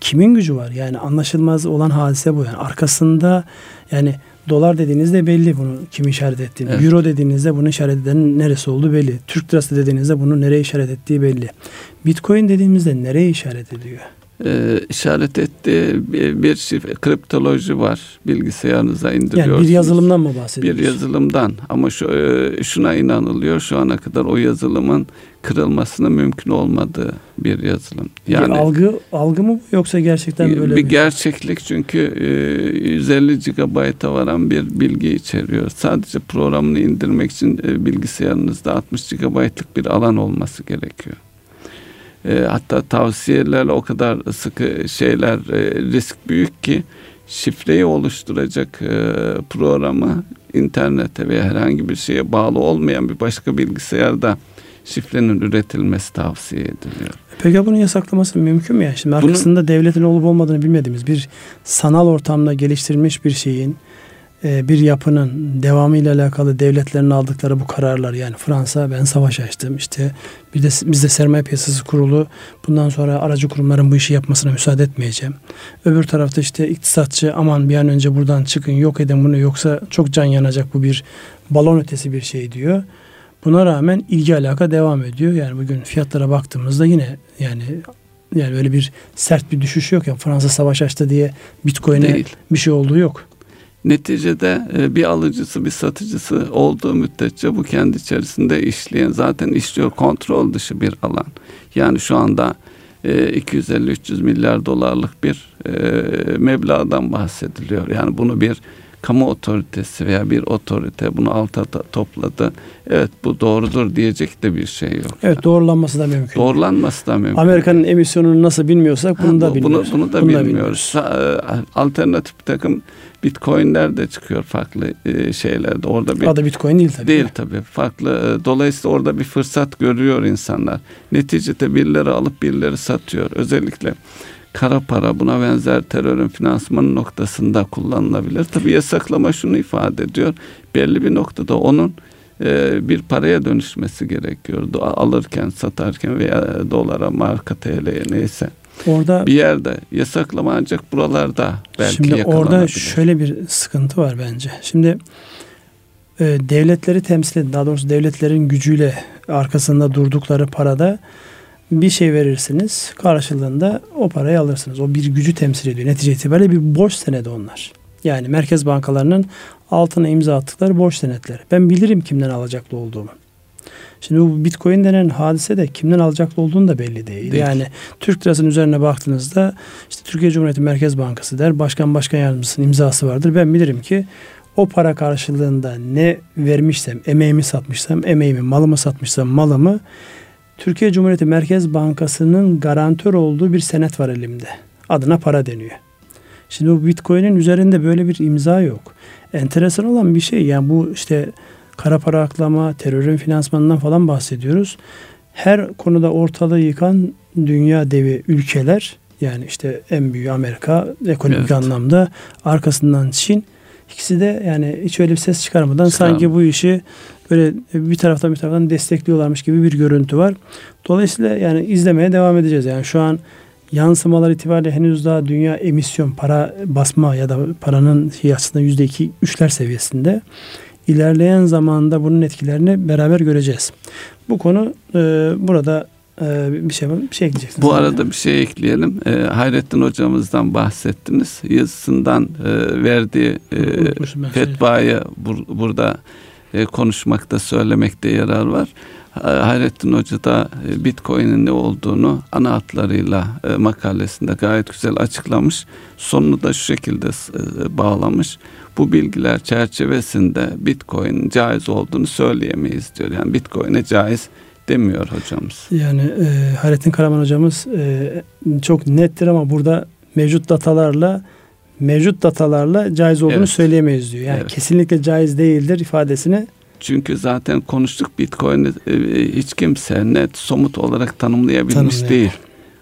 kimin gücü var? Yani anlaşılmaz olan hadise bu yani arkasında yani Dolar dediğinizde belli bunu kim işaret ettiğini. Evet. Euro dediğinizde bunun işaret edenin neresi olduğu belli. Türk lirası dediğinizde bunun nereye işaret ettiği belli. Bitcoin dediğimizde nereye işaret ediyor? Ee, işaret ettiği bir, bir şifre, kriptoloji var. Bilgisayarınıza indiriyorsunuz. Yani bir yazılımdan mı bahsediyorsunuz? Bir yazılımdan ama şu, e, şuna inanılıyor şu ana kadar o yazılımın kırılmasının mümkün olmadığı bir yazılım. Yani bir algı algı mı yoksa gerçekten böyle bir mi? gerçeklik çünkü 150 e, GB'a varan bir bilgi içeriyor. Sadece programını indirmek için e, bilgisayarınızda 60 GB'lık bir alan olması gerekiyor. E, hatta tavsiyelerle o kadar sıkı şeyler risk büyük ki şifreyi oluşturacak programı internete veya herhangi bir şeye bağlı olmayan bir başka bilgisayarda şifrenin üretilmesi tavsiye ediliyor. Peki bunun yasaklaması mümkün mü? Yani? Şimdi arkasında devletin olup olmadığını bilmediğimiz bir sanal ortamda geliştirilmiş bir şeyin e, bir yapının devamı ile alakalı devletlerin aldıkları bu kararlar yani Fransa ben savaş açtım işte bir de bizde sermaye piyasası kurulu bundan sonra aracı kurumların bu işi yapmasına müsaade etmeyeceğim. Öbür tarafta işte iktisatçı aman bir an önce buradan çıkın yok edin bunu yoksa çok can yanacak bu bir balon ötesi bir şey diyor. Buna rağmen ilgi alaka devam ediyor. Yani bugün fiyatlara baktığımızda yine yani yani öyle bir sert bir düşüş yok ya. Fransa savaş açtı diye Bitcoin'e bir şey olduğu yok. Neticede e, bir alıcısı bir satıcısı olduğu müddetçe bu kendi içerisinde işleyen zaten işliyor kontrol dışı bir alan. Yani şu anda 250-300 e, milyar dolarlık bir e, meblağdan bahsediliyor. Yani bunu bir kamu otoritesi veya bir otorite bunu alta topladı. Evet bu doğrudur diyecek de bir şey yok. Evet doğrulanması da mümkün. Doğrulanması da mümkün. Amerika'nın emisyonunu nasıl bilmiyorsak bunu ha, da bilmiyoruz. Bunu, bunu da bunu bilmiyoruz. Da bilmiyoruz. E, alternatif bir takım Bitcoin'ler de çıkıyor farklı e, şeylerde. Orada bir Adı Bitcoin değil tabii. Değil tabii. Farklı. E, dolayısıyla orada bir fırsat görüyor insanlar. Neticede birileri alıp birileri satıyor. Özellikle kara para buna benzer terörün finansmanı noktasında kullanılabilir. Tabi yasaklama şunu ifade ediyor. Belli bir noktada onun e, bir paraya dönüşmesi gerekiyordu. Alırken, satarken veya dolara, marka TL'ye neyse. Orada bir yerde yasaklama ancak buralarda belki Şimdi orada şöyle bir sıkıntı var bence. Şimdi e, devletleri temsil edin, daha doğrusu devletlerin gücüyle arkasında durdukları parada bir şey verirsiniz. Karşılığında o parayı alırsınız. O bir gücü temsil ediyor. Netice itibariyle bir borç senedi onlar. Yani merkez bankalarının altına imza attıkları borç senetleri. Ben bilirim kimden alacaklı olduğumu. Şimdi bu Bitcoin denen hadise de kimden alacaklı olduğunu da belli değil. değil. Yani Türk lirasının üzerine baktığınızda işte Türkiye Cumhuriyeti Merkez Bankası der. Başkan başkan yardımcısının imzası vardır. Ben bilirim ki o para karşılığında ne vermişsem, emeğimi satmışsam, emeğimi, malımı satmışsam, malımı Türkiye Cumhuriyeti Merkez Bankası'nın garantör olduğu bir senet var elimde. Adına para deniyor. Şimdi bu Bitcoin'in üzerinde böyle bir imza yok. Enteresan olan bir şey yani bu işte kara para aklama, terörün finansmanından falan bahsediyoruz. Her konuda ortalığı yıkan dünya devi ülkeler yani işte en büyük Amerika ekonomik evet. anlamda arkasından Çin ikisi de yani hiç öyle bir ses çıkarmadan Çıkarım. sanki bu işi böyle bir taraftan bir taraftan destekliyorlarmış gibi bir görüntü var. Dolayısıyla yani izlemeye devam edeceğiz. Yani şu an yansımalar itibariyle henüz daha dünya emisyon para basma ya da paranın şey aslında yüzde iki üçler seviyesinde. İlerleyen zamanda bunun etkilerini beraber göreceğiz. Bu konu e, burada e, bir şey bir şey ekleyeceksiniz. Bu arada bir şey ekleyelim. E, Hayrettin hocamızdan bahsettiniz. Yazısından e, verdiği e, fetvayı bur, burada e, konuşmakta, söylemekte yarar var. Hayrettin Hoca da e, Bitcoin'in ne olduğunu ana hatlarıyla e, makalesinde gayet güzel açıklamış. Sonunu da şu şekilde e, bağlamış. Bu bilgiler çerçevesinde Bitcoin caiz olduğunu söyleyemeyiz diyor. Yani Bitcoin'e caiz demiyor hocamız. Yani e, Hayrettin Karaman hocamız e, çok nettir ama burada mevcut datalarla mevcut datalarla caiz olduğunu evet. söyleyemeyiz diyor. Yani evet. kesinlikle caiz değildir ifadesini çünkü zaten konuştuk Bitcoin'i e, hiç kimse net somut olarak tanımlayabilmiş Tanımlayın. değil.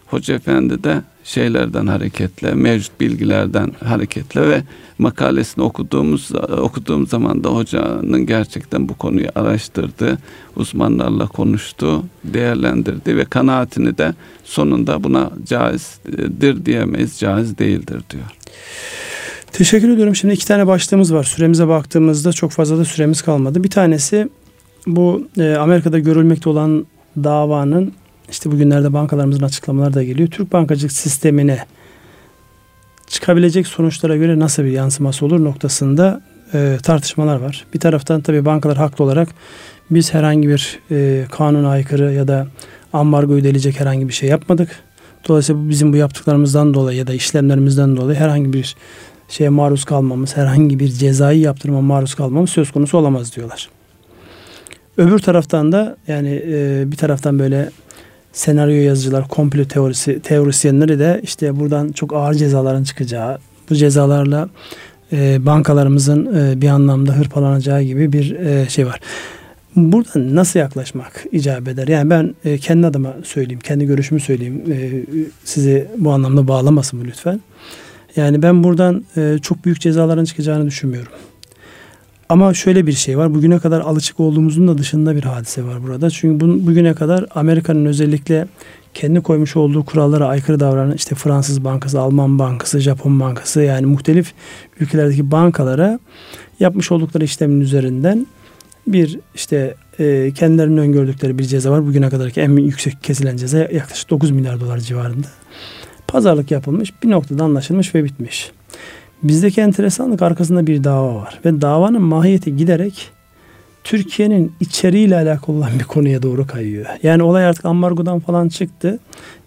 Hoca Efendi de şeylerden hareketle, mevcut bilgilerden hareketle ve makalesini okuduğumuz okuduğum zaman da hocanın gerçekten bu konuyu araştırdı, uzmanlarla konuştu, değerlendirdi ve kanaatini de sonunda buna caizdir diyemeyiz, caiz değildir diyor. Teşekkür ediyorum. Şimdi iki tane başlığımız var. Süremize baktığımızda çok fazla da süremiz kalmadı. Bir tanesi bu e, Amerika'da görülmekte olan davanın işte bugünlerde bankalarımızın açıklamaları da geliyor. Türk bankacılık sistemine çıkabilecek sonuçlara göre nasıl bir yansıması olur noktasında e, tartışmalar var. Bir taraftan tabii bankalar haklı olarak biz herhangi bir e, kanuna aykırı ya da ambargo ödeyecek herhangi bir şey yapmadık. Dolayısıyla bizim bu yaptıklarımızdan dolayı ya da işlemlerimizden dolayı herhangi bir şeye maruz kalmamız, herhangi bir cezai yaptırıma maruz kalmamız söz konusu olamaz diyorlar. Öbür taraftan da yani e, bir taraftan böyle senaryo yazıcılar, komplo teorisi teorisyenleri de işte buradan çok ağır cezaların çıkacağı, bu cezalarla e, bankalarımızın e, bir anlamda hırpalanacağı gibi bir e, şey var. Buradan nasıl yaklaşmak icap eder? Yani ben e, kendi adıma söyleyeyim, kendi görüşümü söyleyeyim. E, sizi bu anlamda bağlamasın bu lütfen. Yani ben buradan e, çok büyük cezaların çıkacağını düşünmüyorum. Ama şöyle bir şey var. Bugüne kadar alışık olduğumuzun da dışında bir hadise var burada. Çünkü bu, bugüne kadar Amerika'nın özellikle kendi koymuş olduğu kurallara aykırı davranan işte Fransız bankası, Alman bankası, Japon bankası yani muhtelif ülkelerdeki bankalara yapmış oldukları işlemin üzerinden bir işte e, kendilerinin öngördükleri bir ceza var. Bugüne kadarki en yüksek kesilen ceza yaklaşık 9 milyar dolar civarında. Pazarlık yapılmış, bir noktada anlaşılmış ve bitmiş. Bizdeki enteresanlık arkasında bir dava var. Ve davanın mahiyeti giderek Türkiye'nin içeriğiyle alakalı olan bir konuya doğru kayıyor. Yani olay artık ambargodan falan çıktı.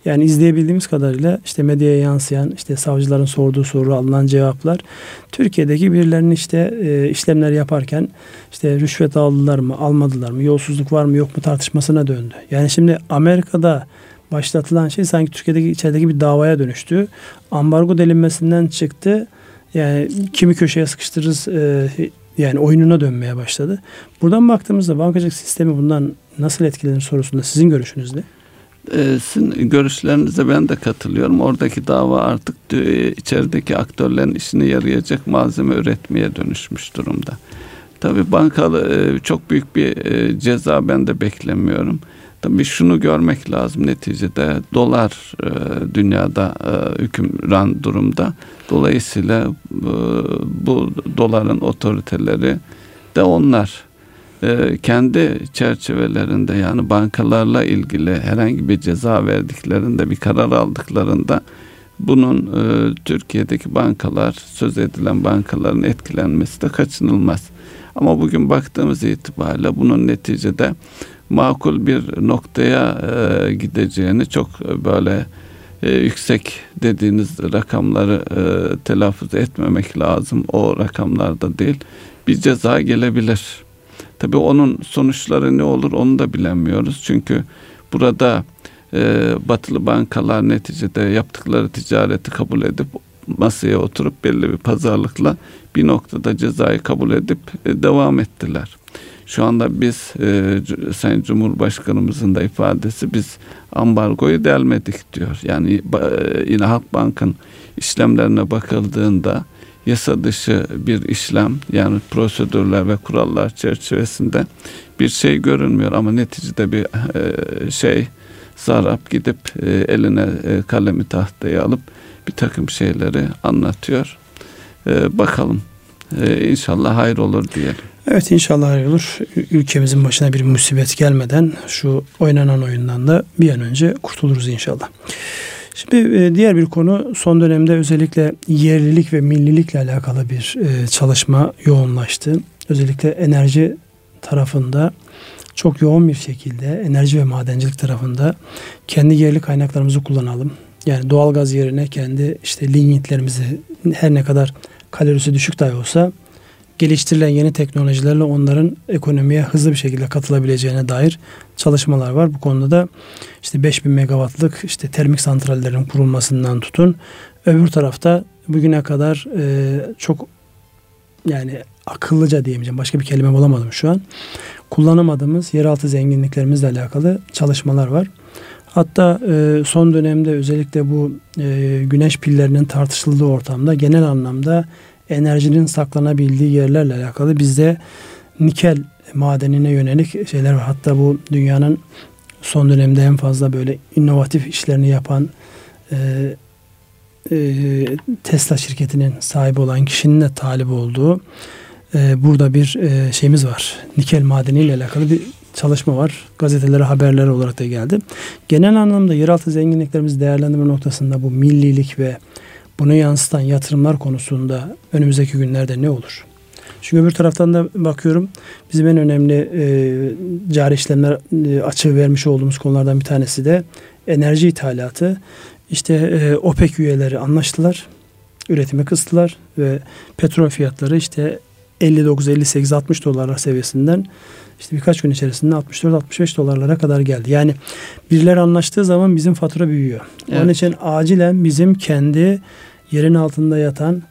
Yani izleyebildiğimiz kadarıyla işte medyaya yansıyan işte savcıların sorduğu soru alınan cevaplar Türkiye'deki birilerinin işte e, işlemler yaparken işte rüşvet aldılar mı almadılar mı yolsuzluk var mı yok mu tartışmasına döndü. Yani şimdi Amerika'da başlatılan şey sanki Türkiye'deki içerideki bir davaya dönüştü. Ambargo delinmesinden çıktı. Yani kimi köşeye sıkıştırırız e, yani oyununa dönmeye başladı. Buradan baktığımızda bankacılık sistemi bundan nasıl etkilenir sorusunda sizin görüşünüz ne? E, sizin görüşlerinize ben de katılıyorum. Oradaki dava artık içerideki aktörlerin işine yarayacak malzeme üretmeye dönüşmüş durumda. Tabii bankalı e, çok büyük bir e, ceza ben de beklemiyorum. Tabii şunu görmek lazım neticede dolar e, dünyada hükümran durumda. Dolayısıyla bu doların otoriteleri de onlar kendi çerçevelerinde yani bankalarla ilgili herhangi bir ceza verdiklerinde bir karar aldıklarında bunun e, Türkiye'deki bankalar söz edilen bankaların etkilenmesi de kaçınılmaz. Ama bugün baktığımız itibariyle bunun neticede makul bir noktaya e, gideceğini çok böyle e, yüksek dediğiniz rakamları e, telaffuz etmemek lazım. O rakamlarda değil. Bir ceza gelebilir. Tabii onun sonuçları ne olur onu da bilemiyoruz. Çünkü burada e, batılı bankalar neticede yaptıkları ticareti kabul edip masaya oturup belli bir pazarlıkla bir noktada cezayı kabul edip e, devam ettiler. Şu anda biz e, Sayın Cumhurbaşkanımızın da ifadesi biz ambargoyu delmedik diyor. Yani e, yine Halkbank'ın işlemlerine bakıldığında yasa dışı bir işlem yani prosedürler ve kurallar çerçevesinde bir şey görünmüyor ama neticede bir e, şey Zarap gidip e, eline e, kalemi tahtayı alıp bir takım şeyleri anlatıyor. E, bakalım e, inşallah hayır olur diyelim. Evet inşallah olur. Ülkemizin başına bir musibet gelmeden şu oynanan oyundan da bir an önce kurtuluruz inşallah. Şimdi e, diğer bir konu son dönemde özellikle yerlilik ve millilikle alakalı bir e, çalışma yoğunlaştı. Özellikle enerji tarafında çok yoğun bir şekilde enerji ve madencilik tarafında kendi yerli kaynaklarımızı kullanalım. Yani doğalgaz yerine kendi işte lignitlerimizi her ne kadar kalorisi düşük dahi olsa geliştirilen yeni teknolojilerle onların ekonomiye hızlı bir şekilde katılabileceğine dair çalışmalar var. Bu konuda da işte 5000 megawattlık işte termik santrallerin kurulmasından tutun öbür tarafta bugüne kadar e, çok yani akıllıca diyemeyeceğim başka bir kelime bulamadım şu an kullanamadığımız yeraltı zenginliklerimizle alakalı çalışmalar var. Hatta e, son dönemde özellikle bu e, güneş pillerinin tartışıldığı ortamda genel anlamda enerjinin saklanabildiği yerlerle alakalı bizde nikel madenine yönelik şeyler var. Hatta bu dünyanın son dönemde en fazla böyle inovatif işlerini yapan e, e, Tesla şirketinin sahibi olan kişinin de talip olduğu e, burada bir e, şeyimiz var. Nikel madeniyle alakalı bir çalışma var. Gazetelere haberler olarak da geldi. Genel anlamda yeraltı zenginliklerimizi değerlendirme noktasında bu millilik ve bunu yansıtan yatırımlar konusunda önümüzdeki günlerde ne olur? Çünkü öbür taraftan da bakıyorum bizim en önemli e, cari işlemler e, açığı vermiş olduğumuz konulardan bir tanesi de enerji ithalatı. İşte e, OPEC üyeleri anlaştılar. Üretimi kıstılar ve petrol fiyatları işte 59, 58, 60 dolarlar seviyesinden işte birkaç gün içerisinde 64-65 dolarlara kadar geldi. Yani birileri anlaştığı zaman bizim fatura büyüyor. Evet. Onun için acilen bizim kendi yerin altında yatan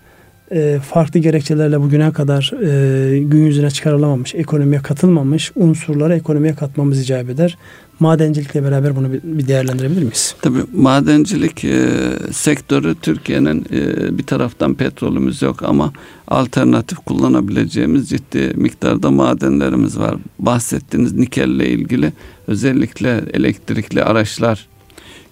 e, farklı gerekçelerle bugüne kadar e, gün yüzüne çıkarılamamış, ekonomiye katılmamış unsurları ekonomiye katmamız icap eder. Madencilikle beraber bunu bir değerlendirebilir miyiz? Tabii madencilik e, sektörü Türkiye'nin e, bir taraftan petrolümüz yok ama alternatif kullanabileceğimiz ciddi miktarda madenlerimiz var. Bahsettiğiniz nikelle ilgili özellikle elektrikli araçlar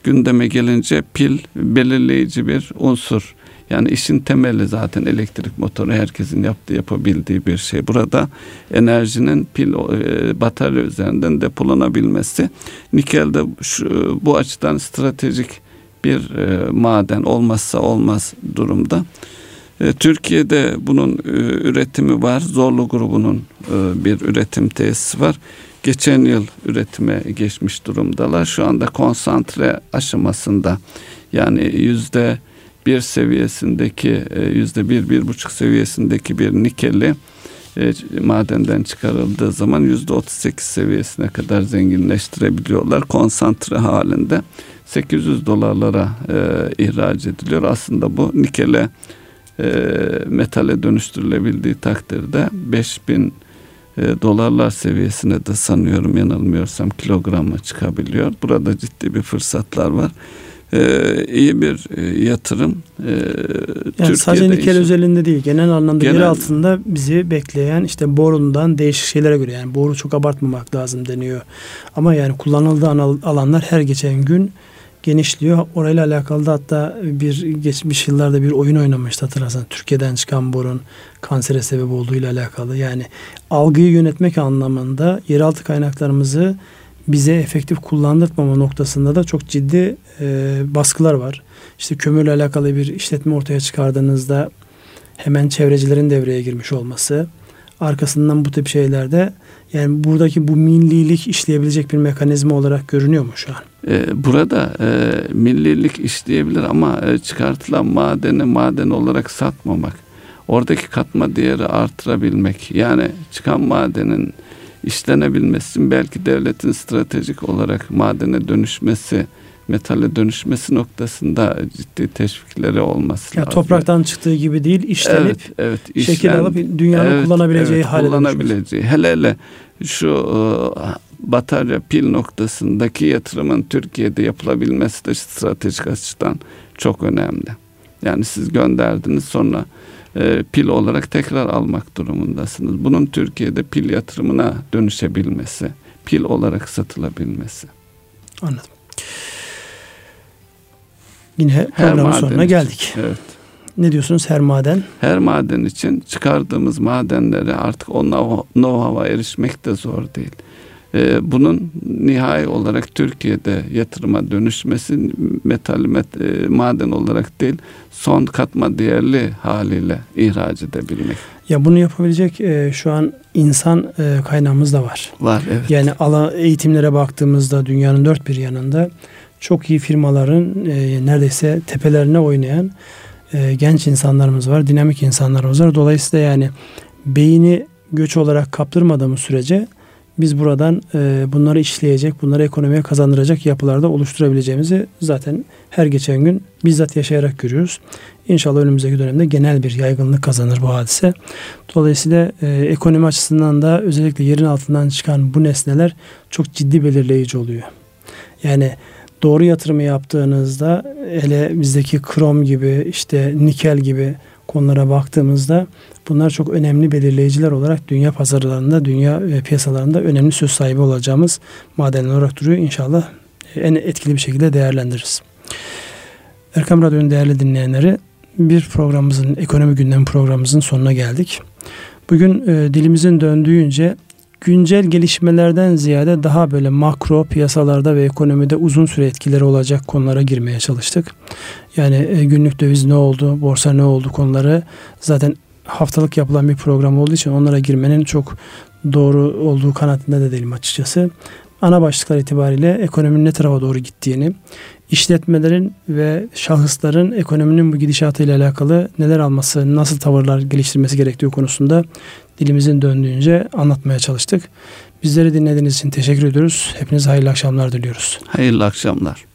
gündeme gelince pil belirleyici bir unsur. Yani işin temeli zaten elektrik motoru herkesin yaptığı yapabildiği bir şey. Burada enerjinin pil e, batarya üzerinden depolanabilmesi nikelde şu, bu açıdan stratejik bir e, maden olmazsa olmaz durumda. E, Türkiye'de bunun e, üretimi var. Zorlu grubunun e, bir üretim tesisi var. Geçen yıl üretime geçmiş durumdalar. Şu anda konsantre aşamasında yani yüzde bir seviyesindeki e, yüzde bir, bir buçuk seviyesindeki bir nikeli e, madenden çıkarıldığı zaman yüzde otuz sekiz seviyesine kadar zenginleştirebiliyorlar. Konsantre halinde 800 dolarlara e, ihraç ediliyor. Aslında bu nikele e, metale dönüştürülebildiği takdirde 5000 e, dolarlar seviyesine de sanıyorum yanılmıyorsam kilogramı çıkabiliyor. Burada ciddi bir fırsatlar var. E, iyi bir e, yatırım. E, yani sadece nikel özelinde değil genel anlamda genel, yer altında bizi bekleyen işte borundan değişik şeylere göre yani boru çok abartmamak lazım deniyor. Ama yani kullanıldığı alanlar her geçen gün genişliyor. Orayla alakalı da hatta bir geçmiş yıllarda bir oyun oynamıştı hatırlarsan. Türkiye'den çıkan borun kansere sebep olduğu ile alakalı. Yani algıyı yönetmek anlamında yeraltı kaynaklarımızı bize efektif kullandırmama noktasında da çok ciddi e, baskılar var. İşte kömürle alakalı bir işletme ortaya çıkardığınızda hemen çevrecilerin devreye girmiş olması, arkasından bu tip şeylerde yani buradaki bu millilik işleyebilecek bir mekanizma olarak görünüyor mu şu an? Ee, burada e, millilik işleyebilir ama e, çıkartılan madeni maden olarak satmamak. Oradaki katma değeri artırabilmek. Yani çıkan madenin işlenebilmesi belki devletin stratejik olarak madene dönüşmesi, metale dönüşmesi noktasında ciddi teşvikleri olması ya lazım. Topraktan çıktığı gibi değil, işlenip evet, evet, işlen, şekil alıp dünyanın evet, kullanabileceği evet, hale kullanabileceği. Hele hele şu e, batarya pil noktasındaki yatırımın Türkiye'de yapılabilmesi de stratejik açıdan çok önemli. Yani siz gönderdiniz sonra e, pil olarak tekrar almak durumundasınız. Bunun Türkiye'de pil yatırımına dönüşebilmesi, pil olarak satılabilmesi. Anladım. Yine programın sonuna geldik. Evet. Ne diyorsunuz her maden? Her maden için çıkardığımız madenleri artık o know-how'a erişmek de zor değil. Ee, bunun nihai olarak Türkiye'de yatırıma dönüşmesi metal met, e, maden olarak değil son katma değerli haliyle ihraç edebilmek. Ya bunu yapabilecek e, şu an insan e, kaynağımız da var. Var evet. Yani ala eğitimlere baktığımızda dünyanın dört bir yanında çok iyi firmaların e, neredeyse tepelerine oynayan e, genç insanlarımız var, dinamik insanlarımız var. Dolayısıyla yani beyni göç olarak kaptırmadığımız sürece biz buradan e, bunları işleyecek, bunları ekonomiye kazandıracak yapılarda oluşturabileceğimizi zaten her geçen gün bizzat yaşayarak görüyoruz. İnşallah önümüzdeki dönemde genel bir yaygınlık kazanır bu hadise. Dolayısıyla e, ekonomi açısından da özellikle yerin altından çıkan bu nesneler çok ciddi belirleyici oluyor. Yani doğru yatırımı yaptığınızda hele bizdeki krom gibi işte nikel gibi konulara baktığımızda bunlar çok önemli belirleyiciler olarak dünya pazarlarında, dünya e, piyasalarında önemli söz sahibi olacağımız madenler olarak duruyor. İnşallah e, en etkili bir şekilde değerlendiririz. Erkam Radyo'nun değerli dinleyenleri bir programımızın, ekonomi gündemi programımızın sonuna geldik. Bugün e, dilimizin döndüğünce güncel gelişmelerden ziyade daha böyle makro piyasalarda ve ekonomide uzun süre etkileri olacak konulara girmeye çalıştık. Yani e, günlük döviz ne oldu, borsa ne oldu konuları zaten haftalık yapılan bir program olduğu için onlara girmenin çok doğru olduğu kanaatinde de değilim açıkçası. Ana başlıklar itibariyle ekonominin ne tarafa doğru gittiğini, işletmelerin ve şahısların ekonominin bu gidişatıyla alakalı neler alması, nasıl tavırlar geliştirmesi gerektiği konusunda dilimizin döndüğünce anlatmaya çalıştık. Bizleri dinlediğiniz için teşekkür ediyoruz. Hepinize hayırlı akşamlar diliyoruz. Hayırlı akşamlar.